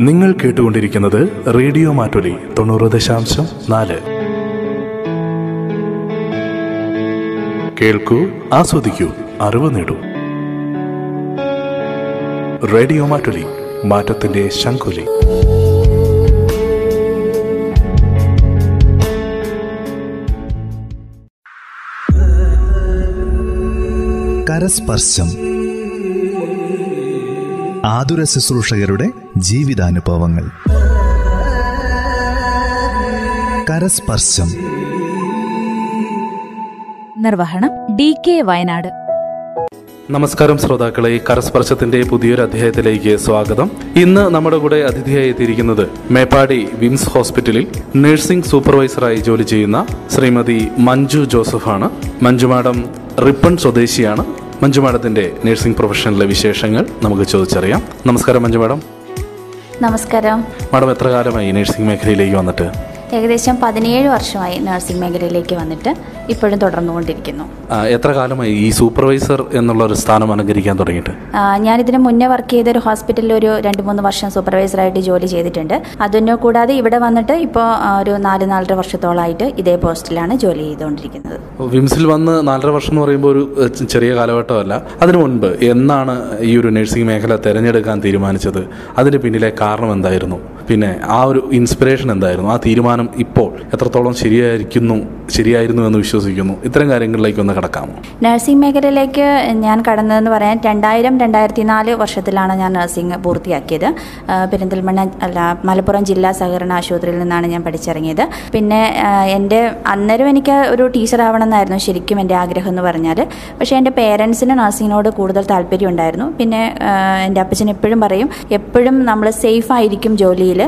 നിങ്ങൾ കേട്ടുകൊണ്ടിരിക്കുന്നത് റേഡിയോ മാറ്റൊലി തൊണ്ണൂറ് ദശാംശം നാല്. കേൾക്കൂ ആസ്വദിക്കൂ അറിവ് നേടൂ. റേഡിയോ മാറ്റൊലി മാറ്റത്തിന്റെ ശംഖുലി. കരസ്പർശം. ആതുര ശുശ്രൂഷകരുടെ ജീവിതാനുഭവങ്ങൾ. കരസ്പർശം. നിർവഹണം ഡി കെ വയനാട്. നമസ്കാരം ശ്രോതാക്കളെ കരസ്പർശത്തിന്റെ പുതിയൊരു അധ്യായത്തിലേക്ക് സ്വാഗതം. ഇന്ന് നമ്മുടെ കൂടെ അതിഥിയായി എത്തിയിരിക്കുന്നത് മേപ്പാടി വിംസ് ഹോസ്പിറ്റലിൽ നഴ്സിംഗ് സൂപ്പർവൈസറായി ജോലി ചെയ്യുന്ന ശ്രീമതി മഞ്ജു ജോസഫാണ്. മഞ്ജു മാഡം റിപ്പൺ സ്വദേശിയാണ്. മഞ്ജു മാഡത്തിന്റെ നഴ്സിംഗ് പ്രൊഫഷനിലെ വിശേഷങ്ങൾ നമുക്ക് ചോദിച്ചറിയാം. നമസ്കാരം മഞ്ജു മാഡം. നമസ്കാരം. മാഡം എത്ര കാലമായി നഴ്സിംഗ് മേഖലയിലേക്ക് വന്നിട്ട്? ഏകദേശം പതിനേഴ് വർഷമായി നഴ്സിംഗ് മേഖലയിലേക്ക് വന്നിട്ട് ഇപ്പോഴും തുടർന്നുകൊണ്ടിരിക്കുന്നു. എത്ര കാലമായി ഈ സൂപ്പർവൈസർ എന്നുള്ള ഒരു സ്ഥാനം അനുകരിക്കാൻ തുടങ്ങിയിട്ട്? ഞാൻ ഇതിന് മുന്നേ വർക്ക് ചെയ്ത ഒരു ഹോസ്പിറ്റലിൽ ഒരു രണ്ട് മൂന്ന് വർഷം സൂപ്പർവൈസറായിട്ട് ജോലി ചെയ്തിട്ടുണ്ട്. അതിനു കൂടാതെ ഇവിടെ വന്നിട്ട് ഇപ്പോൾ ഒരു നാല് നാലര വർഷത്തോളമായിട്ട് ഇതേ പോസ്റ്റിലാണ് ജോലി ചെയ്തുകൊണ്ടിരിക്കുന്നത്. വിംസിൽ വന്ന് നാലര വർഷം എന്ന് പറയുമ്പോൾ ഒരു ചെറിയ കാലഘട്ടമല്ല. അതിനു മുൻപ് എന്നാണ് ഈ ഒരു നഴ്സിംഗ് മേഖല തിരഞ്ഞെടുക്കാൻ തീരുമാനിച്ചത്? അതിന് പിന്നിലെ കാരണം എന്തായിരുന്നു? പിന്നെ ആ ഒരു ഇൻസ്പിറേഷൻ എന്തായിരുന്നു? ആ തീരുമാനം ഇപ്പോൾ എത്രത്തോളം ശരിയായിരിക്കുന്നു? ശരിയായിരുന്നു എന്ന് വിശ്വസിക്കുന്നു. ഇത്തരം കാര്യങ്ങളിലേക്ക് ഒന്ന് കടക്കാമോ? നഴ്സിംഗ് മേഖലയിലേക്ക് ഞാൻ കടന്നതെന്ന് പറയാൻ രണ്ടായിരം രണ്ടായിരത്തി നാല് വർഷത്തിലാണ് ഞാൻ നഴ്സിംഗ് പൂർത്തിയാക്കിയത്. പെരിന്തൽമണ്ണ അല്ല മലപ്പുറം ജില്ലാ സഹകരണ ആശുപത്രിയിൽ നിന്നാണ് ഞാൻ പഠിച്ചിറങ്ങിയത്. പിന്നെ എന്റെ അന്നേരം എനിക്ക് ഒരു ടീച്ചർ ആവണമെന്നായിരുന്നു ശരിക്കും എന്റെ ആഗ്രഹം എന്ന് പറഞ്ഞാൽ. പക്ഷേ എന്റെ പേരൻസിന് നഴ്സിങ്ങിനോട് കൂടുതൽ താല്പര്യം ഉണ്ടായിരുന്നു. പിന്നെ എന്റെ അപ്പച്ചൻ എപ്പോഴും പറയും എപ്പോഴും നമ്മൾ സേഫ് ആയിരിക്കും ജോലിയിൽ.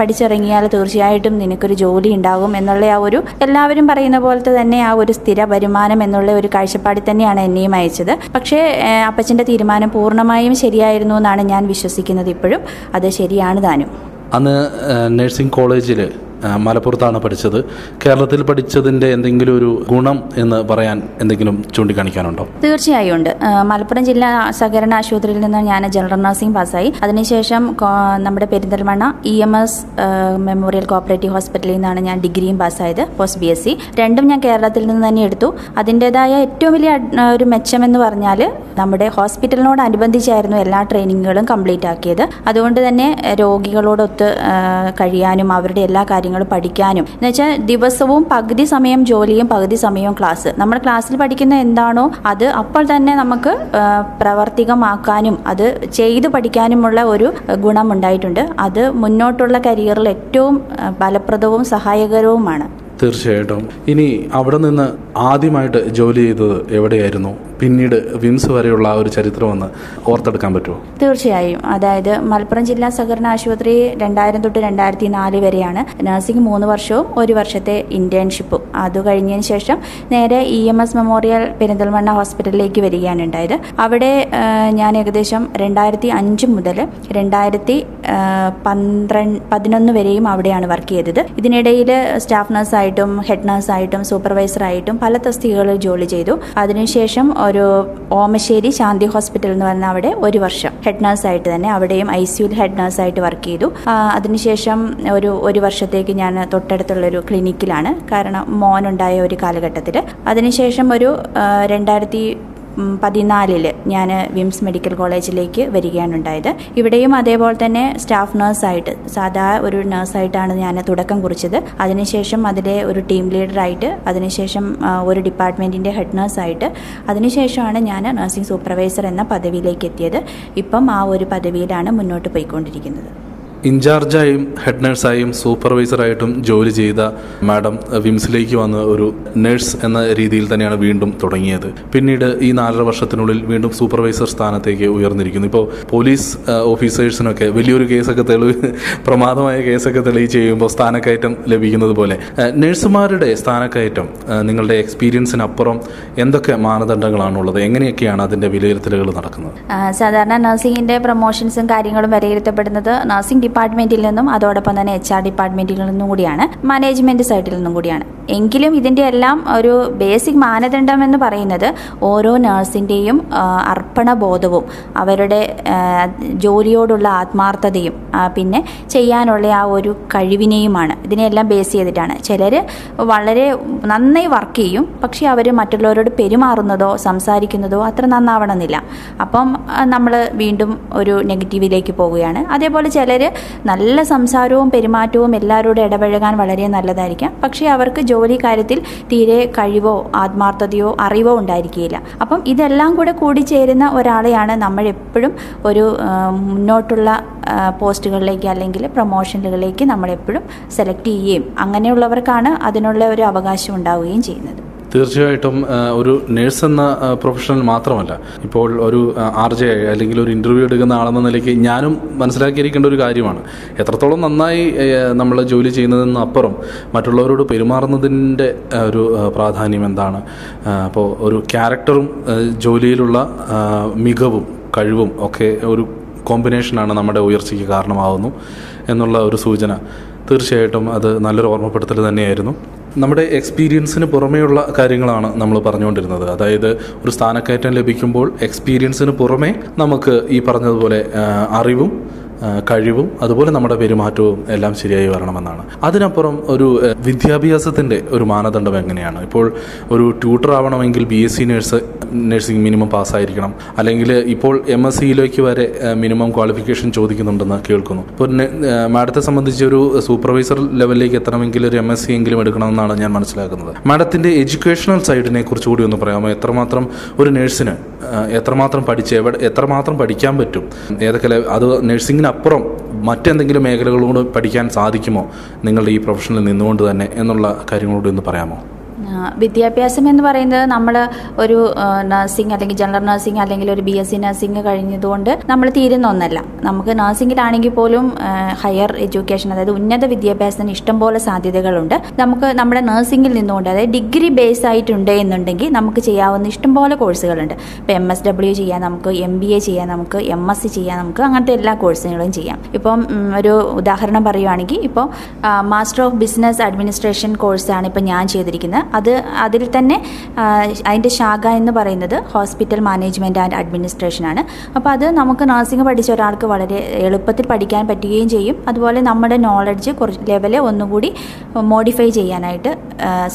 പഠിച്ചിറങ്ങിയാൽ തീർച്ചയായിട്ടും നിനക്കൊരു ജോലി ഉണ്ടാകും എന്നുള്ള ആ ഒരു എല്ലാവരും പറയുന്ന പോലത്തെ തന്നെ ആ ഒരു സ്ഥിര വരുമാനം എന്നുള്ള ഒരു കാഴ്ചപ്പാടിൽ തന്നെയാണ് എന്നെയും അയച്ചത്. പക്ഷേ അപ്പച്ചന്റെ തീരുമാനം പൂർണമായും ശരിയായിരുന്നു എന്നാണ് ഞാൻ വിശ്വസിക്കുന്നത് ഇപ്പോഴും. അത് ശരിയാണ് താനും. അന്ന് നഴ്സിംഗ് കോളേജിൽ മലപ്പുറത്താണ് പഠിച്ചത്. കേരളത്തിൽ പഠിച്ചതിന്റെ എന്തെങ്കിലും ഒരു ഗുണം എന്ന് പറയാൻ എന്തെങ്കിലും ചൂണ്ടിക്കാണിക്കാനുണ്ടോ? തീർച്ചയായും ഉണ്ട്. മലപ്പുറം ജില്ലാ സഹകരണ ആശുപത്രിയിൽ നിന്ന് ഞാൻ ജനറൽ നഴ്സിംഗ് പാസ്സായി. അതിനുശേഷം നമ്മുടെ Perinthalmanna E M S memorial cooperative ഹോസ്പിറ്റലിൽ നിന്നാണ് ഞാൻ ഡിഗ്രിയും പാസ്സായത് പോസ്റ്റ് ബി എസ് സി. രണ്ടും ഞാൻ കേരളത്തിൽ നിന്ന് തന്നെ എടുത്തു. അതിന്റെതായ ഏറ്റവും വലിയ ഒരു മെച്ചം എന്ന് പറഞ്ഞാൽ നമ്മുടെ ഹോസ്പിറ്റലിനോടനുബന്ധിച്ചായിരുന്നു എല്ലാ ട്രെയിനിങ്ങുകളും കംപ്ലീറ്റ് ആക്കിയത് അതുകൊണ്ട് തന്നെ രോഗികളോടൊത്ത് കഴിയാനും അവരുടെ എല്ലാ കാര്യങ്ങളും പഠിക്കാനും. എന്ന് വെച്ചാൽ ദിവസവും പകുതി സമയം ജോലിയും പകുതി സമയവും ക്ലാസ് നമ്മൾ ക്ലാസ്സിൽ പഠിക്കുന്ന എന്താണോ അത് അപ്പോൾ തന്നെ നമുക്ക് പ്രാവർത്തികമാക്കാനും അത് ചെയ്ത് പഠിക്കാനുമുള്ള ഒരു ഗുണം ഉണ്ടായിട്ടുണ്ട് അത് മുന്നോട്ടുള്ള കരിയറിൽ ഏറ്റവും ഫലപ്രദവും സഹായകരവുമാണ്. തീർച്ചയായിട്ടും. ഇനി അവിടെ നിന്ന് ആദ്യമായിട്ട് ജോലി ചെയ്തത് എവിടെയായിരുന്നു? പിന്നീട് വിംസ് വരെയുള്ള ആ ഒരു ചരിത്രം ഒന്ന് ഓർത്തെടുക്കാൻ പറ്റുമോ? തീർച്ചയായും. അതായത് മലപ്പുറം ജില്ലാ സഹകരണ ആശുപത്രി രണ്ടായിരം തൊട്ട് രണ്ടായിരത്തി നാല് വരെയാണ് നഴ്സിംഗ് മൂന്ന് വർഷവും ഒരു വർഷത്തെ ഇന്റേൺഷിപ്പും. അത് കഴിഞ്ഞതിന് ശേഷം നേരെ E M S memorial Perinthalmanna ഹോസ്പിറ്റലിലേക്ക് വരികയാണ് ഉണ്ടായത്. അവിടെ ഞാൻ ഏകദേശം രണ്ടായിരത്തി അഞ്ച് മുതൽ രണ്ടായിരത്തി പന്ത്രണ്ട് പതിനൊന്ന് വരെയും അവിടെയാണ് വർക്ക് ചെയ്തത്. ഇതിനിടയിൽ സ്റ്റാഫ് നഴ്സായിട്ടും ഹെഡ് നഴ്സായിട്ടും സൂപ്പർവൈസറായിട്ടും പല തസ്തികകളിൽ ജോലി ചെയ്തു. അതിനുശേഷം ഒരു ഓമശ്ശേരി ശാന്തി ഹോസ്പിറ്റൽ എന്ന് പറഞ്ഞ അവിടെ ഒരു വർഷം. ഹെഡ് നഴ്സായിട്ട് തന്നെ അവിടെയും ഐ സിയുൽ ഹെഡ് നഴ്സായിട്ട് വർക്ക് ചെയ്തു. അതിനുശേഷം ഒരു ഒരു വർഷത്തേക്ക് ഞാൻ തൊട്ടടുത്തുള്ള ഒരു ക്ലിനിക്കിലാണ് കാരണം മോനുണ്ടായ ഒരു കാലഘട്ടത്തിൽ അതിനുശേഷം ഒരു രണ്ടായിരത്തി പതിനാലിൽ ഞാൻ വിംസ് മെഡിക്കൽ കോളേജിലേക്ക് വരികയാണ് ഉണ്ടായത് ഇവിടെയും അതേപോലെ തന്നെ സ്റ്റാഫ് നഴ്സായിട്ട് സാധാ ഒരു നഴ്സായിട്ടാണ് ഞാൻ തുടക്കം കുറിച്ചത്. അതിനുശേഷം അതിലെ ഒരു ടീം ലീഡറായിട്ട് അതിനുശേഷം ഒരു ഡിപ്പാർട്ട്മെന്റിന്റെ ഹെഡ് നഴ്സായിട്ട് അതിനുശേഷമാണ് ഞാൻ നഴ്സിംഗ് സൂപ്പർവൈസർ എന്ന പദവിയിലേക്ക് എത്തിയത്. ഇപ്പം ആ ഒരു പദവിയിലാണ് മുന്നോട്ട് പോയിക്കൊണ്ടിരിക്കുന്നത്. ഇൻചാർജായും ഹെഡ് നേഴ്സായും സൂപ്പർവൈസറായിട്ടും ജോലി ചെയ്ത മാഡം വിംസിലേക്ക് വന്ന ഒരു നേഴ്സ് എന്ന രീതിയിൽ തന്നെയാണ് വീണ്ടും തുടങ്ങിയത്. പിന്നീട് ഈ നാലര വർഷത്തിനുള്ളിൽ വീണ്ടും സൂപ്പർവൈസർ സ്ഥാനത്തേക്ക് ഉയർന്നിരിക്കുന്നു. ഇപ്പോൾ പോലീസ് ഓഫീസേഴ്സിനൊക്കെ വലിയൊരു കേസൊക്കെ തെളിവ് പ്രമാദമായ കേസൊക്കെ തെളിയിച്ച് ചെയ്യുമ്പോൾ സ്ഥാനക്കയറ്റം ലഭിക്കുന്നത് പോലെ. നേഴ്സുമാരുടെ സ്ഥാനക്കയറ്റം നിങ്ങളുടെ എക്സ്പീരിയൻസിനപ്പുറം എന്തൊക്കെ മാനദണ്ഡങ്ങളാണുള്ളത്? എങ്ങനെയൊക്കെയാണ് അതിന്റെ വിലയിരുത്തലുകൾ നടക്കുന്നത്? സാധാരണ നഴ്സിംഗിന്റെ പ്രൊമോഷൻസും കാര്യങ്ങളും വിലയിരുത്തപ്പെടുന്നത്. നഴ്സിംഗ് ഡിപ്പാർട്ട്മെന്റിൽ നിന്നും അതോടൊപ്പം തന്നെ എച്ച് ആർ ഡിപ്പാർട്ട്മെന്റിൽ നിന്നും കൂടിയാണ് മാനേജ്മെന്റ് സൈഡിൽ നിന്നും കൂടിയാണ്. എങ്കിലും ഇതിന്റെ എല്ലാം ഒരു ബേസിക് മാനദണ്ഡം എന്ന് പറയുന്നത് ഓരോ നഴ്സിന്റെയും അർപ്പണബോധവും അവരുടെ ജോലിയോടുള്ള ആത്മാർത്ഥതയും പിന്നെ ചെയ്യാനുള്ള ആ ഒരു കഴിവിനെയുമാണ്. ഇതിനെല്ലാം ബേസ് ചെയ്തിട്ടാണ്. ചിലർ വളരെ നന്നായി വർക്ക് ചെയ്യും പക്ഷേ അവർ മറ്റുള്ളവരോട് പെരുമാറുന്നതോ സംസാരിക്കുന്നതോ അത്ര നന്നാവണമെന്നില്ല. അപ്പം നമ്മൾ വീണ്ടും ഒരു നെഗറ്റീവിലേക്ക് പോവുകയാണ്. അതേപോലെ ചിലർ നല്ല സംസാരവും പെരുമാറ്റവും എല്ലാവരോടും ഇടപഴകാൻ വളരെ നല്ലതായിരിക്കാം. പക്ഷേ അവർക്ക് ജോലി കാര്യത്തിൽ തീരെ കഴിവോ ആത്മാർത്ഥതയോ അറിവോ ഉണ്ടായിരിക്കുകയില്ല. അപ്പം ഇതെല്ലാം കൂടെ കൂടിച്ചേരുന്ന ഒരാളെയാണ് നമ്മൾ എപ്പോഴും ഒരു മുന്നോട്ടുള്ള പോസ്റ്റുകളിലേക്ക് അല്ലെങ്കിൽ പ്രൊമോഷനുകളിലേക്ക് നമ്മളെപ്പോഴും സെലക്ട് ചെയ്യുകയും അങ്ങനെയുള്ളവർക്കാണ് അതിനുള്ള ഒരു അവകാശം ഉണ്ടാവുകയും ചെയ്യുന്നത്. തീർച്ചയായിട്ടും ഒരു നേഴ്സ് എന്ന പ്രൊഫഷണൽ മാത്രമല്ല. ഇപ്പോൾ ഒരു ആർ ജെ അല്ലെങ്കിൽ ഒരു ഇന്റർവ്യൂ എടുക്കുന്ന ആളെന്ന നിലയ്ക്ക് ഞാനും മനസ്സിലാക്കിയിരിക്കേണ്ട ഒരു കാര്യമാണ്. എത്രത്തോളം നന്നായി നമ്മൾ ജോലി ചെയ്യുന്നതിനപ്പുറം മറ്റുള്ളവരോട് പെരുമാറുന്നതിന്റെ ഒരു പ്രാധാന്യം എന്താണ്? അപ്പോൾ ഒരു ക്യാരക്ടറും ജോലിയിലുള്ള മികവും കഴിവും ഒക്കെ ഒരു കോമ്പിനേഷനാണ് നമ്മുടെ ഉയർച്ചയ്ക്ക് കാരണമാകുന്നു എന്നുള്ള ഒരു സൂചന. തീർച്ചയായിട്ടും അത് നല്ലൊരു ഓർമ്മപ്പെടുത്തൽ തന്നെയായിരുന്നു. നമ്മുടെ എക്സ്പീരിയൻസിന് പുറമെയുള്ള കാര്യങ്ങളാണ് നമ്മൾ പറഞ്ഞുകൊണ്ടിരുന്നത്. അതായത് ഒരു സ്ഥാനക്കയറ്റം ലഭിക്കുമ്പോൾ എക്സ്പീരിയൻസിന് പുറമേ നമുക്ക് ഈ പറഞ്ഞതുപോലെ അറിവും കഴിവും അതുപോലെ നമ്മുടെ പെരുമാറ്റവും എല്ലാം ശരിയായി വരണമെന്നാണ്. അതിനപ്പുറം ഒരു വിദ്യാഭ്യാസത്തിന്റെ ഒരു മാനദണ്ഡം എങ്ങനെയാണ്? ഇപ്പോൾ ഒരു ട്യൂട്ടർ ആവണമെങ്കിൽ B S C nurse nursing minimum പാസ്സായിരിക്കണം. അല്ലെങ്കിൽ ഇപ്പോൾ എം എസ് സിയിലേക്ക് വരെ മിനിമം ക്വാളിഫിക്കേഷൻ ചോദിക്കുന്നുണ്ടെന്ന് കേൾക്കുന്നു. ഇപ്പോൾ മാഡത്തെ സംബന്ധിച്ച് ഒരു സൂപ്പർവൈസർ ലെവലിലേക്ക് എത്തണമെങ്കിൽ ഒരു എം എസ് സി എങ്കിലും എടുക്കണമെന്നാണ് ഞാൻ മനസ്സിലാക്കുന്നത്. മാഡത്തിന്റെ എഡ്യൂക്കേഷണൽ സൈഡിനെ കുറിച്ച് കൂടി ഒന്ന് പറയാമോ? എത്രമാത്രം ഒരു നഴ്സിന് എത്രമാത്രം പഠിച്ച് എവിടെ എത്രമാത്രം പഠിക്കാൻ പറ്റും? ഏതൊക്കെ അത് അത് നഴ്സിംഗിനപ്പുറം മറ്റെന്തെങ്കിലും മേഖലകളോട് പഠിക്കാൻ സാധിക്കുമോ നിങ്ങളുടെ ഈ പ്രൊഫഷനിൽ നിന്നുകൊണ്ട് തന്നെ എന്നുള്ള കാര്യങ്ങളോട് ഒന്ന് പറയാമോ? വിദ്യാഭ്യാസം എന്ന് പറയുന്നത് നമ്മൾ ഒരു നഴ്സിംഗ് അല്ലെങ്കിൽ ജനറൽ നഴ്സിംഗ് അല്ലെങ്കിൽ ഒരു ബി എസ് സി നഴ്സിംഗ് കഴിഞ്ഞതുകൊണ്ട് നമ്മൾ തീരുന്ന ഒന്നല്ല. നമുക്ക് നഴ്സിംഗിലാണെങ്കിൽ പോലും ഹയർ എഡ്യൂക്കേഷൻ അതായത് ഉന്നത വിദ്യാഭ്യാസത്തിന് ഇഷ്ടംപോലെ സാധ്യതകളുണ്ട്. നമുക്ക് നമ്മുടെ നഴ്സിംഗിൽ നിന്നുകൊണ്ട് അതായത് ഡിഗ്രി ബേസ് ആയിട്ടുണ്ട് എന്നുണ്ടെങ്കിൽ നമുക്ക് ചെയ്യാവുന്ന ഇഷ്ടംപോലെ കോഴ്സുകളുണ്ട് ഇപ്പോൾ എം എസ് ഡബ്ല്യു ചെയ്യാം നമുക്ക് എം ബി എ ചെയ്യാം നമുക്ക് എം എസ് സി ചെയ്യാം നമുക്ക് അങ്ങനത്തെ എല്ലാ കോഴ്സുകളും ചെയ്യാം. ഇപ്പം ഒരു ഉദാഹരണം പറയുവാണെങ്കിൽ ഇപ്പോൾ മാസ്റ്റർ ഓഫ് ബിസിനസ് അഡ്മിനിസ്ട്രേഷൻ കോഴ്സാണ് ഇപ്പോൾ ഞാൻ ചെയ്തിരിക്കുന്നത്. അത് അതിൽ തന്നെ അതിന്റെ ശാഖ എന്ന് പറയുന്നത് ഹോസ്പിറ്റൽ മാനേജ്മെന്റ് ആൻഡ് അഡ്മിനിസ്ട്രേഷൻ ആണ്. അപ്പോൾ അത് നമുക്ക് നഴ്സിംഗ് പഠിച്ച ഒരാൾക്ക് വളരെ എളുപ്പത്തിൽ പഠിക്കാൻ പറ്റുകയും ചെയ്യും. അതുപോലെ നമ്മുടെ നോളജ് കുറച്ച് ലെവൽ ഒന്നുകൂടി മോഡിഫൈ ചെയ്യാനായിട്ട്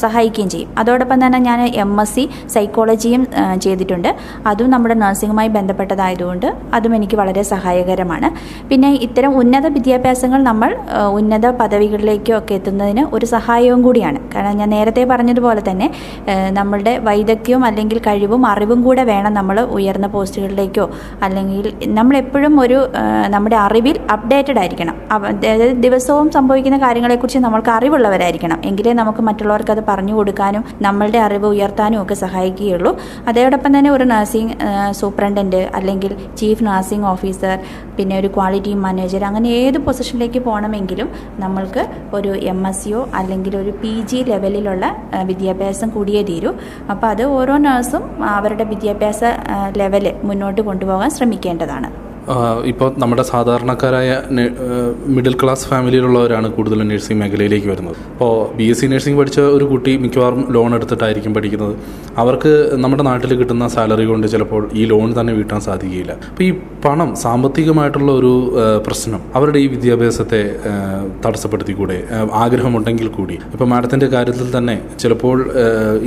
സഹായിക്കുകയും ചെയ്യും. അതോടൊപ്പം തന്നെ ഞാൻ എം എസ് സി സൈക്കോളജിയും ചെയ്തിട്ടുണ്ട്. അതും നമ്മുടെ നഴ്സിംഗുമായി ബന്ധപ്പെട്ടതായതുകൊണ്ട് അതും എനിക്ക് വളരെ സഹായകരമാണ്. പിന്നെ ഇത്തരം ഉന്നത വിദ്യാഭ്യാസങ്ങൾ നമ്മൾ ഉന്നത പദവികളിലേക്കും ഒക്കെ എത്തുന്നതിന് ഒരു സഹായവും കൂടിയാണ്. കാരണം ഞാൻ നേരത്തെ പറഞ്ഞതുപോലെ തന്നെ ആ, നമ്മളുടെ വൈദഗ്ധ്യവും അല്ലെങ്കിൽ കഴിവും അറിവും കൂടെ വേണം നമ്മൾ ഉയർന്ന പോസ്റ്റുകളിലേക്കോ അല്ലെങ്കിൽ നമ്മളെപ്പോഴും ഒരു നമ്മുടെ അറിവിൽ അപ്ഡേറ്റഡ് ആയിരിക്കണം. അതായത് ദിവസവും സംഭവിക്കുന്ന കാര്യങ്ങളെക്കുറിച്ച് നമ്മൾക്ക് അറിവുള്ളവരായിരിക്കണം. എങ്കിലേ നമുക്ക് മറ്റുള്ളവർക്ക് അത് പറഞ്ഞു കൊടുക്കാനും നമ്മളുടെ അറിവ് ഉയർത്താനും ഒക്കെ സഹായിക്കുകയുള്ളൂ. അതോടൊപ്പം തന്നെ ഒരു നഴ്സിംഗ് സൂപ്രണ്ടന്റ് അല്ലെങ്കിൽ ചീഫ് നഴ്സിംഗ് ഓഫീസർ പിന്നെ ഒരു ക്വാളിറ്റി മാനേജർ അങ്ങനെ ഏത് പൊസിഷനിലേക്ക് പോകണമെങ്കിലും നമ്മൾക്ക് ഒരു എം എസ് സിയോ അല്ലെങ്കിൽ ഒരു പി ജി ലെവലിലുള്ള വിദ്യാഭ്യാസം കൂടിയേ തീരൂ. അപ്പോൾ അത് ഓരോ നഴ്സും അവരുടെ വിദ്യാഭ്യാസ ലെവൽ മുന്നോട്ട് കൊണ്ടുപോകാൻ ശ്രമിക്കേണ്ടതാണ്. ഇപ്പോൾ നമ്മുടെ സാധാരണക്കാരായ മിഡിൽ ക്ലാസ് ഫാമിലിയിലുള്ളവരാണ് കൂടുതലും നഴ്സിംഗ് മേഖലയിലേക്ക് വരുന്നത്. ഇപ്പോൾ ബി എസ് സി നഴ്സിംഗ് പഠിച്ച ഒരു കുട്ടി മിക്കവാറും ലോൺ എടുത്തിട്ടായിരിക്കും പഠിക്കുന്നത്. അവർക്ക് നമ്മുടെ നാട്ടിൽ കിട്ടുന്ന സാലറി കൊണ്ട് ചിലപ്പോൾ ഈ ലോൺ തന്നെ വീട്ടാൻ സാധിക്കുകയില്ല. അപ്പോൾ ഈ പണം സാമ്പത്തികമായിട്ടുള്ള ഒരു പ്രശ്നം അവരുടെ ഈ വിദ്യാഭ്യാസത്തെ തടസ്സപ്പെടുത്തി തടസ്സപ്പെടുത്തിക്കൂടെ? ആഗ്രഹമുണ്ടെങ്കിൽ കൂടി. ഇപ്പോൾ മാഡത്തിന്റെ കാര്യത്തിൽ തന്നെ ചിലപ്പോൾ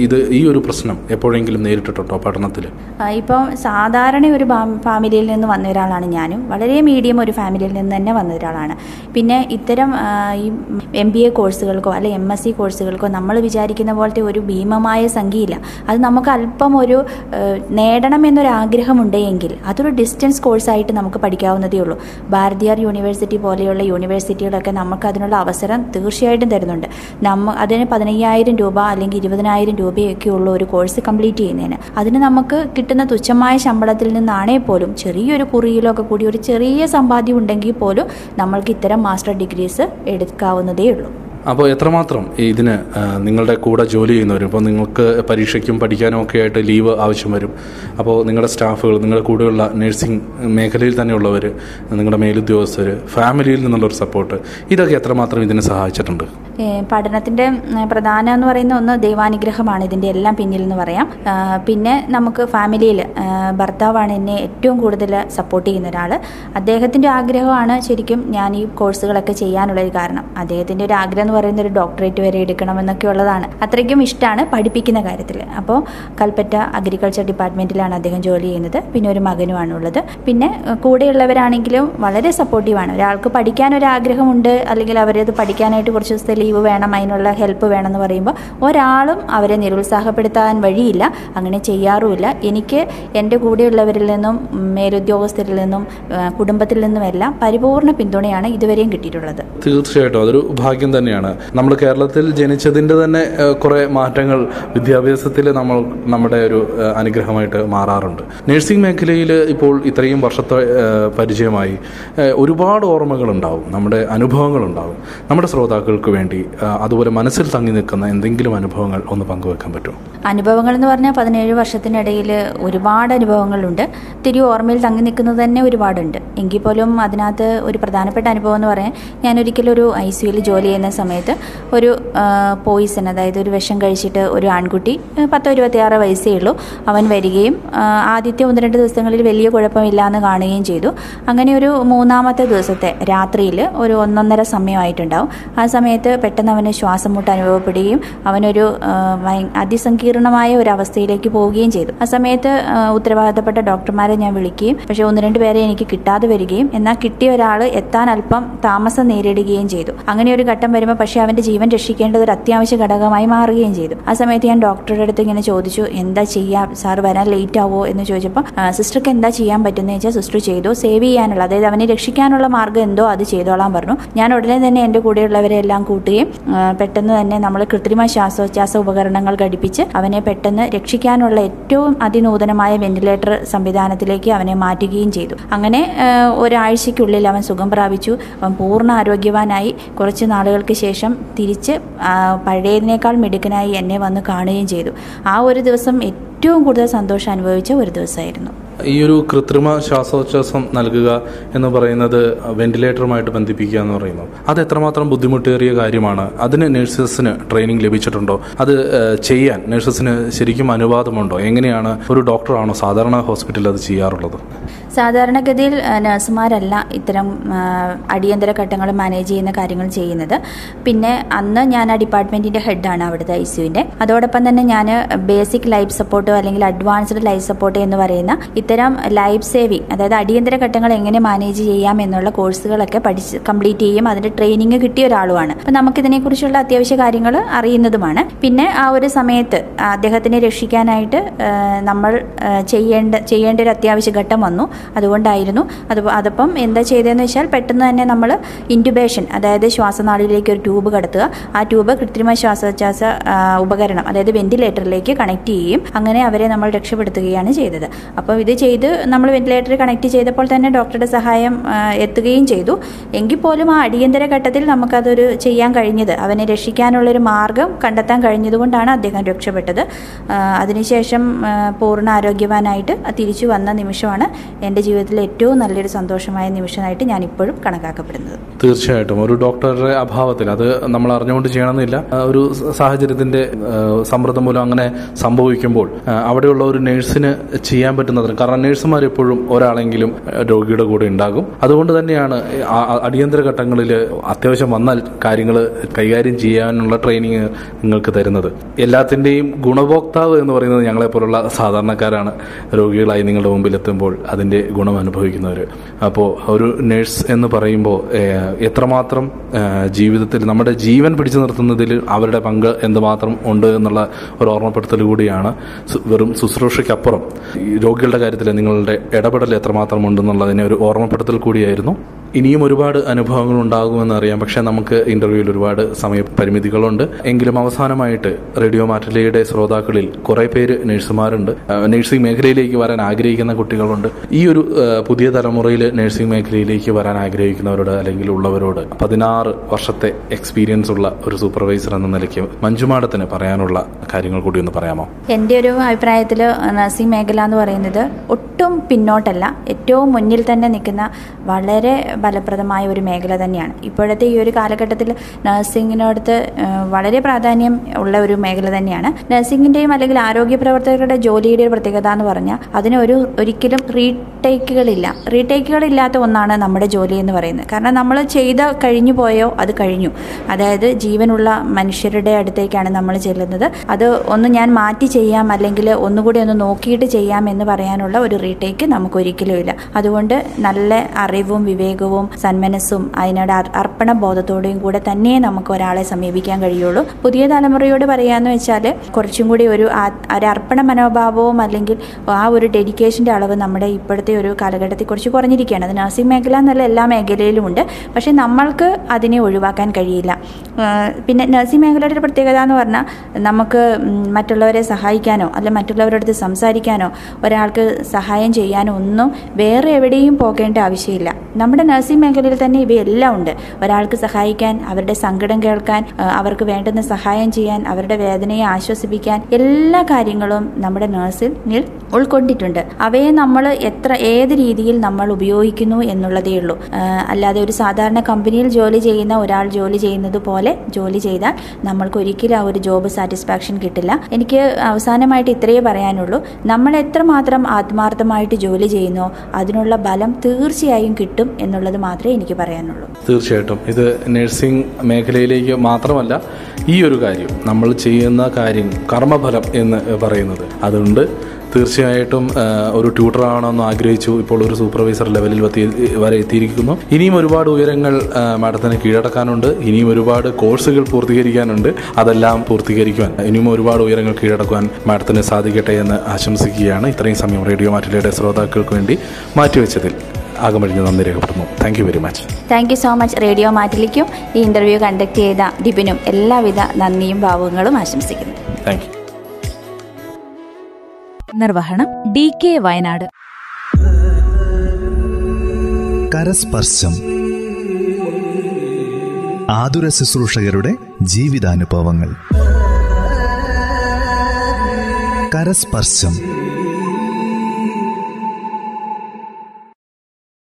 ഇത് ഈ ഒരു പ്രശ്നം എപ്പോഴെങ്കിലും നേരിട്ടിട്ടുണ്ടോ പഠനത്തിൽ ഇപ്പോൾ സാധാരണ ഒരു ഫാമിലിയിൽ നിന്ന് വന്ന ഒരാളാണ് ഞാനും വളരെ മീഡിയം ഒരു ഫാമിലിയിൽ നിന്ന് തന്നെ വന്ന ഒരാളാണ്. പിന്നെ ഇത്തരം ഈ എം ബി എ കോഴ്സുകൾക്കോ അല്ലെ എം എസ് സി കോഴ്സുകൾക്കോ നമ്മൾ വിചാരിക്കുന്ന പോലത്തെ ഒരു ഭീമമായ സംഖ്യയില്ല. അത് നമുക്ക് അല്പം ഒരു നേടണം എന്നൊരു ആഗ്രഹമുണ്ടെങ്കിൽ അതൊരു ഡിസ്റ്റൻസ് കോഴ്സായിട്ട് നമുക്ക് പഠിക്കാവുന്നതേ ഉള്ളൂ. ഭാരതിയാർ യൂണിവേഴ്സിറ്റി പോലെയുള്ള യൂണിവേഴ്സിറ്റികളൊക്കെ നമുക്ക് അതിനുള്ള അവസരം തീർച്ചയായിട്ടും തരുന്നുണ്ട്. നമ്മ അതിന് പതിനയ്യായിരം രൂപ അല്ലെങ്കിൽ ഇരുപതിനായിരം രൂപയൊക്കെ ഉള്ള ഒരു കോഴ്സ് കംപ്ലീറ്റ് ചെയ്യുന്നതിന്. അതിന് നമുക്ക് കിട്ടുന്ന തുച്ഛമായ ശമ്പളത്തിൽ നിന്നാണേ പോലും ചെറിയൊരു കുറിയിലൊക്കെ കൂടി ഒരു ചെറിയ സമ്പാദ്യം ഉണ്ടെങ്കിൽ പോലും നമ്മൾക്ക് ഇത്തരം മാസ്റ്റർ ഡിഗ്രീസ് എടുക്കാവുന്നതേ ഉള്ളൂ. അപ്പോൾ എത്രമാത്രം ഇതിന് നിങ്ങളുടെ കൂടെ ജോലി ചെയ്യുന്നവരും ഇപ്പോൾ നിങ്ങൾക്ക് പരീക്ഷയ്ക്കും പഠിക്കാനും ഒക്കെ ആയിട്ട് ലീവ് ആവശ്യം വരും. അപ്പോൾ നിങ്ങളുടെ സ്റ്റാഫുകൾ നിങ്ങളുടെ കൂടെയുള്ള നഴ്സിംഗ് മേഖലയിൽ തന്നെയുള്ളവർ നിങ്ങളുടെ മേലുദ്യോഗസ്ഥർ ഫാമിലിയിൽ നിന്നുള്ളൊരു സപ്പോർട്ട് ഇതൊക്കെ എത്രമാത്രം ഇതിനെ സഹായിച്ചിട്ടുണ്ട്? പഠനത്തിന്റെ പ്രധാന എന്ന് പറയുന്ന ഒന്ന് ദൈവാനുഗ്രഹമാണ്. ഇതിന്റെ എല്ലാം പിന്നിൽ എന്ന് പറയാം. പിന്നെ നമുക്ക് ഫാമിലിയിൽ ഭർത്താവാണ് എന്നെ ഏറ്റവും കൂടുതൽ സപ്പോർട്ട് ചെയ്യുന്ന ഒരാൾ. അദ്ദേഹത്തിന്റെ ആഗ്രഹമാണ് ശരിക്കും ഞാൻ ഈ കോഴ്സുകളൊക്കെ ചെയ്യാനുള്ള ഒരു കാരണം. അദ്ദേഹത്തിന്റെ ഒരു ആഗ്രഹം എന്ന് പറയുന്ന ഒരു ഡോക്ടറേറ്റ് വരെ എടുക്കണമെന്നൊക്കെ ഉള്ളതാണ് അത്രയ്ക്കും ഇഷ്ടമാണ് പഠിപ്പിക്കുന്ന കാര്യത്തിൽ അപ്പോൾ കൽപ്പറ്റ അഗ്രികൾച്ചർ ഡിപ്പാർട്ട്മെന്റിലാണ് അദ്ദേഹം ജോലി ചെയ്യുന്നത്. പിന്നെ ഒരു മകനുമാണ് ഉള്ളത് പിന്നെ കൂടെയുള്ളവരാണെങ്കിലും വളരെ സപ്പോർട്ടീവാണ് ഒരാൾക്ക് പഠിക്കാൻ ഒരു ആഗ്രഹമുണ്ട് അല്ലെങ്കിൽ അവരത് പഠിക്കാനായിട്ട് കുറച്ച് ദിവസത്തെ ലീവ് വേണം അതിനുള്ള ഹെൽപ്പ് വേണമെന്ന് പറയുമ്പോൾ ഒരാളും അവരെ നിരുത്സാഹപ്പെടുത്താൻ വഴിയില്ല അങ്ങനെ ചെയ്യാറുമില്ല. എനിക്ക് എന്റെ കൂടെയുള്ളവരിൽ നിന്നും മേലുദ്യോഗസ്ഥരിൽ നിന്നും കുടുംബത്തിൽ നിന്നും എല്ലാം പരിപൂർണ പിന്തുണയാണ് ഇതുവരെയും കിട്ടിയിട്ടുള്ളത്. തീർച്ചയായിട്ടും. അതൊരു ഭാഗ്യം തന്നെയാണ്. നമ്മൾ കേരളത്തിൽ ജനിച്ചതിന്റെ തന്നെ കുറേ മാറ്റങ്ങൾ വിദ്യാഭ്യാസത്തിൽ നമ്മൾ നമ്മുടെ ഒരു അനുഗ്രഹമായിട്ട് മാറാറുണ്ട്. നഴ്സിംഗ് മേഖലയിൽ ഇപ്പോൾ ഇത്രയും വർഷത്തെ പരിചയമായി ഒരുപാട് ഓർമ്മകളുണ്ടാവും. നമ്മുടെ അനുഭവങ്ങളുണ്ടാവും. നമ്മുടെ ശ്രോതാക്കൾക്ക് വേണ്ടി അതുപോലെ മനസ്സിൽ തങ്ങി നിൽക്കുന്ന എന്തെങ്കിലും അനുഭവങ്ങൾ ഒന്ന് പങ്കുവെക്കാൻ പറ്റുമോ? അനുഭവങ്ങൾ എന്ന് പറഞ്ഞാൽ പതിനേഴ് വർഷത്തിനിടയിൽ ഒരുപാട് അനുഭവങ്ങളുണ്ട്. തിരി ഓർമ്മയിൽ തങ്ങി നിൽക്കുന്നത് തന്നെ ഒരുപാടുണ്ട്. എങ്കിൽ പോലും അതിനകത്ത് ഒരു പ്രധാനപ്പെട്ട അനുഭവം എന്ന് പറയാൻ ഞാൻ ഒരിക്കലും ഒരു ഐ സിയിൽ ജോലി ചെയ്യുന്ന ഒരു പോയിസൺ അതായത് ഒരു വിഷം കഴിച്ചിട്ട് ഒരു ആൺകുട്ടി പത്തോ ഇരുപത്തിയാറ് വയസ്സേ ഉള്ളൂ. അവൻ വരികയും ആദ്യത്തെ ഒന്ന് രണ്ട് ദിവസങ്ങളിൽ വലിയ കുഴപ്പമില്ല എന്ന് കാണുകയും ചെയ്തു. അങ്ങനെ ഒരു മൂന്നാമത്തെ ദിവസത്തെ രാത്രിയിൽ ഒരു ഒന്നൊന്നര സമയമായിട്ടുണ്ടാവും. ആ സമയത്ത് പെട്ടെന്ന് അവന് ശ്വാസം മുട്ട് അനുഭവപ്പെടുകയും അവനൊരു അതിസങ്കീർണമായ ഒരു അവസ്ഥയിലേക്ക് പോവുകയും ചെയ്തു. ആ സമയത്ത് ഉത്തരവാദിത്തപ്പെട്ട ഡോക്ടർമാരെ ഞാൻ വിളിക്കുകയും പക്ഷേ ഒന്ന് രണ്ട് പേരെ എനിക്ക് കിട്ടാതെ വരികയും എന്നാൽ കിട്ടിയ ഒരാൾ എത്താൻ അല്പം താമസം നേരിടുകയും ചെയ്തു. അങ്ങനെ ഒരു ഘട്ടം വരുമ്പോൾ പക്ഷേ അവന്റെ ജീവൻ രക്ഷിക്കേണ്ടത് ഒരു അത്യാവശ്യ ഘടകമായി മാറുകയും ചെയ്തു. ആ സമയത്ത് ഞാൻ ഡോക്ടറുടെ അടുത്ത് ഇങ്ങനെ ചോദിച്ചു എന്താ ചെയ്യാം? സാർ വരാൻ ലേറ്റ് ആവോ എന്ന് ചോദിച്ചപ്പോൾ സിസ്റ്റർക്ക് എന്താ ചെയ്യാൻ പറ്റുന്നത് വെച്ചാൽ സിസ്റ്റർ ചെയ്തു സേവ് ചെയ്യാനുള്ള അതായത് അവനെ രക്ഷിക്കാനുള്ള മാർഗം എന്തോ അത് ചെയ്തോളാൻ പറഞ്ഞു. ഞാൻ ഉടനെ തന്നെ എന്റെ കൂടെയുള്ളവരെ എല്ലാം കൂട്ടുകയും പെട്ടെന്ന് തന്നെ നമ്മൾ കൃത്രിമ ശ്വാസോച്ഛ്വാസ ഉപകരണങ്ങൾ ഘടിപ്പിച്ച് അവനെ പെട്ടെന്ന് രക്ഷിക്കാനുള്ള ഏറ്റവും അതിനൂതനമായ വെന്റിലേറ്റർ സംവിധാനത്തിലേക്ക് അവനെ മാറ്റുകയും ചെയ്തു. അങ്ങനെ ഒരാഴ്ചയ്ക്കുള്ളിൽ അവൻ സുഖം പ്രാപിച്ചു. അവൻ പൂർണ ആരോഗ്യവാനായി കുറച്ച് നാളുകൾക്ക് ശേഷം തിരിച്ച് ആ, പഴയതിനേക്കാൾ മിടുക്കനായി എന്നെ വന്ന് കാണുകയും ചെയ്തു. ആ ഒരു ദിവസം ഏറ്റവും കൂടുതൽ സന്തോഷം അനുഭവിച്ച ഒരു ദിവസമായിരുന്നു. ഈ ഒരു കൃത്രിമ ശ്വാസോച്ഛ്വാസം നൽകുക എന്ന് പറയുന്നത് വെന്റിലേറ്ററുമായിട്ട് ബന്ധിപ്പിക്കുക എന്ന് പറയുന്നു. അത് എത്രമാത്രം ബുദ്ധിമുട്ടേറിയ കാര്യമാണ്. അതിന് നഴ്സസിന് ട്രെയിനിങ് ലഭിച്ചിട്ടുണ്ടോ? അത് ചെയ്യാൻ നഴ്സസിന് ശരിക്കും അനുവാദമുണ്ടോ? എങ്ങനെയാണ് ഒരു ഡോക്ടറാണോ സാധാരണ ഹോസ്പിറ്റലിൽ അത് ചെയ്യാറുള്ളത്? സാധാരണഗതിയിൽ നഴ്സുമാരല്ല ഇത്തരം അടിയന്തര ഘട്ടങ്ങൾ മാനേജ് ചെയ്യുന്ന കാര്യങ്ങൾ ചെയ്യുന്നത്. പിന്നെ അന്ന് ഞാൻ ആ ഡിപ്പാർട്ട്മെന്റിന്റെ ഹെഡാണ് അവിടുത്തെ ഐ സിയുവിന്റെ അതോടൊപ്പം തന്നെ ഞാൻ ബേസിക് ലൈഫ് സപ്പോർട്ട് അല്ലെങ്കിൽ അഡ്വാൻസ്ഡ് ലൈഫ് സപ്പോർട്ട് എന്ന് പറയുന്ന ഇത്തരം ലൈഫ് സേവിങ് അതായത് അടിയന്തര ഘട്ടങ്ങൾ എങ്ങനെ മാനേജ് ചെയ്യാം എന്നുള്ള കോഴ്സുകളൊക്കെ പഠിച്ച് കംപ്ലീറ്റ് ചെയ്യും. അതിന്റെ ട്രെയിനിങ് കിട്ടിയ ഒരാളുമാണ്. അപ്പം നമുക്കിതിനെക്കുറിച്ചുള്ള അത്യാവശ്യ കാര്യങ്ങൾ അറിയുന്നതുമാണ്. പിന്നെ ആ ഒരു സമയത്ത് അദ്ദേഹത്തിനെ രക്ഷിക്കാനായിട്ട് നമ്മൾ ചെയ്യേണ്ട ചെയ്യേണ്ട ഒരു അത്യാവശ്യ ഘട്ടം വന്നു. അതുകൊണ്ടായിരുന്നു. അത് അതപ്പം എന്താ ചെയ്തതെന്ന് വെച്ചാൽ പെട്ടെന്ന് തന്നെ നമ്മൾ ഇന്റുബേഷൻ അതായത് ശ്വാസനാളിയിലേക്ക് ഒരു ട്യൂബ് കടത്തുക. ആ ട്യൂബ് കൃത്രിമ ശ്വാസോച്ഛ്വാസ ഉപകരണം അതായത് വെന്റിലേറ്ററിലേക്ക് കണക്ട് ചെയ്യും അങ്ങനെ അവരെ നമ്മൾ രക്ഷപ്പെടുത്തുകയാണ് ചെയ്തത്. അപ്പോൾ ഇത് ചെയ്ത് നമ്മൾ വെന്റിലേറ്റർ കണക്ട് ചെയ്തപ്പോൾ തന്നെ ഡോക്ടറുടെ സഹായം എത്തുകയും ചെയ്തു. എങ്കിൽ പോലും ആ അടിയന്തര ഘട്ടത്തിൽ നമുക്കതൊരു ചെയ്യാൻ കഴിഞ്ഞത്. അവനെ രക്ഷിക്കാനുള്ളൊരു മാർഗം കണ്ടെത്താൻ കഴിഞ്ഞതുകൊണ്ടാണ് അദ്ദേഹം രക്ഷപ്പെട്ടത്. അതിനുശേഷം പൂർണ ആരോഗ്യവാനായിട്ട് തിരിച്ചു വന്ന നിമിഷമാണ് എന്റെ ജീവിതത്തിലെ ഏറ്റവും നല്ലൊരു സന്തോഷമായ നിമിഷമായിട്ട് ഞാൻ ഇപ്പോഴും കണക്കാക്കപ്പെടുന്നത്. തീർച്ചയായിട്ടും. ഒരു ഡോക്ടറുടെ അഭാവത്തിൽ അത് നമ്മൾ അറിഞ്ഞുകൊണ്ട് ചെയ്യണമെന്നില്ല. ഒരു സാഹചര്യത്തിന്റെ സമ്മർദ്ദം മൂലം അങ്ങനെ സംഭവിക്കുമ്പോൾ അവിടെയുള്ള ഒരു നഴ്സിന് ചെയ്യാൻ പറ്റുന്നതിന് കാരണം നഴ്സുമാർ എപ്പോഴും ഒരാളെങ്കിലും രോഗിയുടെ കൂടെ ഉണ്ടാകും. അതുകൊണ്ട് തന്നെയാണ് അടിയന്തര ഘട്ടങ്ങളിൽ അത്യാവശ്യം വന്നാൽ കാര്യങ്ങൾ കൈകാര്യം ചെയ്യാനുള്ള ട്രെയിനിങ് നിങ്ങൾക്ക് തരുന്നത്. എല്ലാത്തിന്റെയും ഗുണഭോക്താവ് എന്ന് പറയുന്നത് ഞങ്ങളെ ഞങ്ങളെപ്പോലുള്ള സാധാരണക്കാരാണ്. രോഗികളായി നിങ്ങളുടെ മുമ്പിൽ എത്തുമ്പോൾ ഗുണം അനുഭവിക്കുന്നവർ അപ്പോൾ ഒരു നഴ്സ് എന്ന് പറയുമ്പോൾ എത്രമാത്രം ജീവിതത്തിൽ നമ്മുടെ ജീവൻ പിടിച്ചു നിർത്തുന്നതിൽ അവരുടെ പങ്ക് എന്തുമാത്രം ഉണ്ട് എന്നുള്ള ഒരു ഓർമ്മപ്പെടുത്തൽ കൂടിയാണ് വെറും ശുശ്രൂഷയ്ക്കപ്പുറം. രോഗികളുടെ കാര്യത്തിൽ നിങ്ങളുടെ ഇടപെടൽ എത്രമാത്രം ഉണ്ടെന്നുള്ളതിനെ ഒരു ഓർമ്മപ്പെടുത്തൽ കൂടിയായിരുന്നു. ഇനിയും ഒരുപാട് അനുഭവങ്ങൾ ഉണ്ടാകുമെന്ന് അറിയാം. പക്ഷേ നമുക്ക് ഇന്റർവ്യൂവിൽ ഒരുപാട് സമയ പരിമിതികളുണ്ട്. എങ്കിലും അവസാനമായിട്ട് റേഡിയോ മാറ്റലിയുടെ ശ്രോതാക്കളിൽ കുറെ പേര് നഴ്സുമാരുണ്ട് നഴ്സിംഗ് മേഖലയിലേക്ക് വരാൻ ആഗ്രഹിക്കുന്ന കുട്ടികളുണ്ട്. ഈ ഒരു പുതിയ തലമുറയിൽ നഴ്സിംഗ് മേഖലയിലേക്ക് വരാൻ ആഗ്രഹിക്കുന്നവരോട് അല്ലെങ്കിൽ ഉള്ളവരോട് പതിനാറ് വർഷത്തെ എക്സ്പീരിയൻസ് ഉള്ള ഒരു സൂപ്പർവൈസർ എന്ന നിലയ്ക്ക് മഞ്ജുമാടത്തിന് പറയാനുള്ള കാര്യങ്ങൾ കൂടി ഒന്ന് പറയാമോ? എന്റെ ഒരു അഭിപ്രായത്തിൽ നഴ്സിംഗ് മേഖല എന്ന് പറയുന്നത് ഒട്ടും പിന്നോട്ടല്ല. ഏറ്റവും മുന്നിൽ തന്നെ നിൽക്കുന്ന വളരെ ഫലപ്രദമായ ഒരു മേഖല തന്നെയാണ്. ഇപ്പോഴത്തെ ഈ ഒരു കാലഘട്ടത്തിൽ നഴ്സിംഗിനടുത്ത് വളരെ പ്രാധാന്യം ഉള്ള ഒരു മേഖല തന്നെയാണ്. നഴ്സിംഗിന്റെയും അല്ലെങ്കിൽ ആരോഗ്യ പ്രവർത്തകരുടെ ജോലിയുടെ പ്രത്യേകത എന്ന് പറഞ്ഞാൽ അതിന് ഒരു ഒരിക്കലും റീടേക്കുകളില്ല റീടേക്കുകളില്ലാത്ത ഒന്നാണ് നമ്മുടെ ജോലി എന്ന് പറയുന്നത്. കാരണം നമ്മൾ ചെയ്ത കഴിഞ്ഞു പോയോ അത് കഴിഞ്ഞു. അതായത് ജീവനുള്ള മനുഷ്യരുടെ അടുത്തേക്കാണ് നമ്മൾ ചെല്ലുന്നത്. അത് ഒന്ന് ഞാൻ മാറ്റി ചെയ്യാം അല്ലെങ്കിൽ ഒന്നുകൂടി ഒന്ന് നോക്കിയിട്ട് ചെയ്യാം എന്ന് പറയാനുള്ള ഒരു റീടേക്ക് നമുക്ക് ഒരിക്കലും ഇല്ല. അതുകൊണ്ട് നല്ല അറിവും വിവേകവും സന്മനസ്സും അതിനോട് അർപ്പണ ബോധത്തോടെയും കൂടെ തന്നെ നമുക്ക് ഒരാളെ സമീപിക്കാൻ കഴിയുള്ളൂ. പുതിയ തലമുറയോട് പറയാന്ന് വെച്ചാൽ കുറച്ചും കൂടി ഒരു ഒരു അർപ്പണ മനോഭാവവും അല്ലെങ്കിൽ ആ ഒരു ഡെഡിക്കേഷന്റെ അളവ് നമ്മുടെ ഇപ്പോഴത്തെ ഒരു കാലഘട്ടത്തിൽ കുറച്ച് കുറഞ്ഞിരിക്കുകയാണ് അത് നഴ്സിംഗ് മേഖല എന്നല്ല എല്ലാ മേഖലയിലും ഉണ്ട് പക്ഷേ നമ്മൾക്ക് അതിനെ ഒഴിവാക്കാൻ കഴിയില്ല. പിന്നെ നഴ്സിംഗ് മേഖലയുടെ ഒരു പ്രത്യേകത എന്ന് പറഞ്ഞാൽ നമുക്ക് മറ്റുള്ളവരെ സഹായിക്കാനോ അല്ല മറ്റുള്ളവരുടെ അടുത്ത് സംസാരിക്കാനോ ഒരാൾക്ക് സഹായം ചെയ്യാനോ ഒന്നും വേറെ എവിടെയും പോകേണ്ട ആവശ്യമില്ല. നമ്മുടെ നഴ്സിംഗ് മേഖലയിൽ തന്നെ ഇവയെല്ലാം ഉണ്ട്. ഒരാൾക്ക് സഹായിക്കാൻ അവരുടെ സങ്കടം കേൾക്കാൻ അവർക്ക് വേണ്ടുന്ന സഹായം ചെയ്യാൻ അവരുടെ വേദനയെ ആശ്വസിപ്പിക്കാൻ എല്ലാ കാര്യങ്ങളും നമ്മുടെ നഴ്സിൽ ഉൾക്കൊണ്ടിട്ടുണ്ട്. അവയെ നമ്മൾ എത്ര ഏത് രീതിയിൽ നമ്മൾ ഉപയോഗിക്കുന്നു എന്നുള്ളതേ ഉള്ളൂ. അല്ലാതെ ഒരു സാധാരണ കമ്പനിയിൽ ജോലി ചെയ്യുന്ന ഒരാൾ ജോലി ചെയ്യുന്നത് പോലെ ജോലി ചെയ്താൽ നമ്മൾക്ക് ഒരിക്കലും ആ ഒരു ജോബ് സാറ്റിസ്ഫാക്ഷൻ കിട്ടില്ല. എനിക്ക് അവസാനമായിട്ട് ഇത്രയേ പറയാനുള്ളൂ. നമ്മൾ എത്രമാത്രം ആത്മാർത്ഥമായിട്ട് ജോലി ചെയ്യുന്നു അതിനുള്ള ബലം തീർച്ചയായും കിട്ടും എന്നുള്ളത് മാത്രമേ എനിക്ക് പറയാനുള്ളൂ. തീർച്ചയായിട്ടും. ഇത് നഴ്സിംഗ് മേഖലയിലേക്ക് മാത്രമല്ല ഈ ഒരു കാര്യം നമ്മൾ ചെയ്യുന്ന കാര്യം കർമ്മഫലം എന്ന് പറയുന്നത്. അതുകൊണ്ട് തീർച്ചയായിട്ടും ഒരു ട്യൂട്ടർ ആവണമെന്ന് ആഗ്രഹിച്ചു. ഇപ്പോൾ ഒരു സൂപ്പർവൈസർ ലെവലിൽ വരെ എത്തിയിരിക്കുന്നു. ഇനിയും ഒരുപാട് ഉയരങ്ങൾ മാഡത്തിന് കീഴടക്കാനുണ്ട്. ഇനിയും ഒരുപാട് കോഴ്സുകൾ പൂർത്തീകരിക്കാനുണ്ട്. അതെല്ലാം പൂർത്തീകരിക്കുവാൻ ഇനിയും ഒരുപാട് ഉയരങ്ങൾ കീഴടക്കുവാൻ മാഡത്തിന് സാധിക്കട്ടെ എന്ന് ആശംസിക്കുകയാണ്. ഇത്രയും സമയം റേഡിയോ മാറ്റിലയുടെ ശ്രോതാക്കൾക്ക് വേണ്ടി മാറ്റിവെച്ചതിൽ ആകമഴിഞ്ഞ് നന്ദി രേഖപ്പെടുന്നു. Thank you very much thank you so much radio മാറ്റിലേക്കും. ഈ ഇന്റർവ്യൂ കണ്ടക്ട് ചെയ്ത ദിപിനും എല്ലാവിധ നന്ദിയും ഭാവങ്ങളും ആശംസിക്കുന്നു. താങ്ക് യു നിർവഹണം ഡി കെ വയനാട്. കരസ്പർശം. ആതുര ശുശ്രൂഷകരുടെ ജീവിതാനുഭവങ്ങൾ. കരസ്പർശം.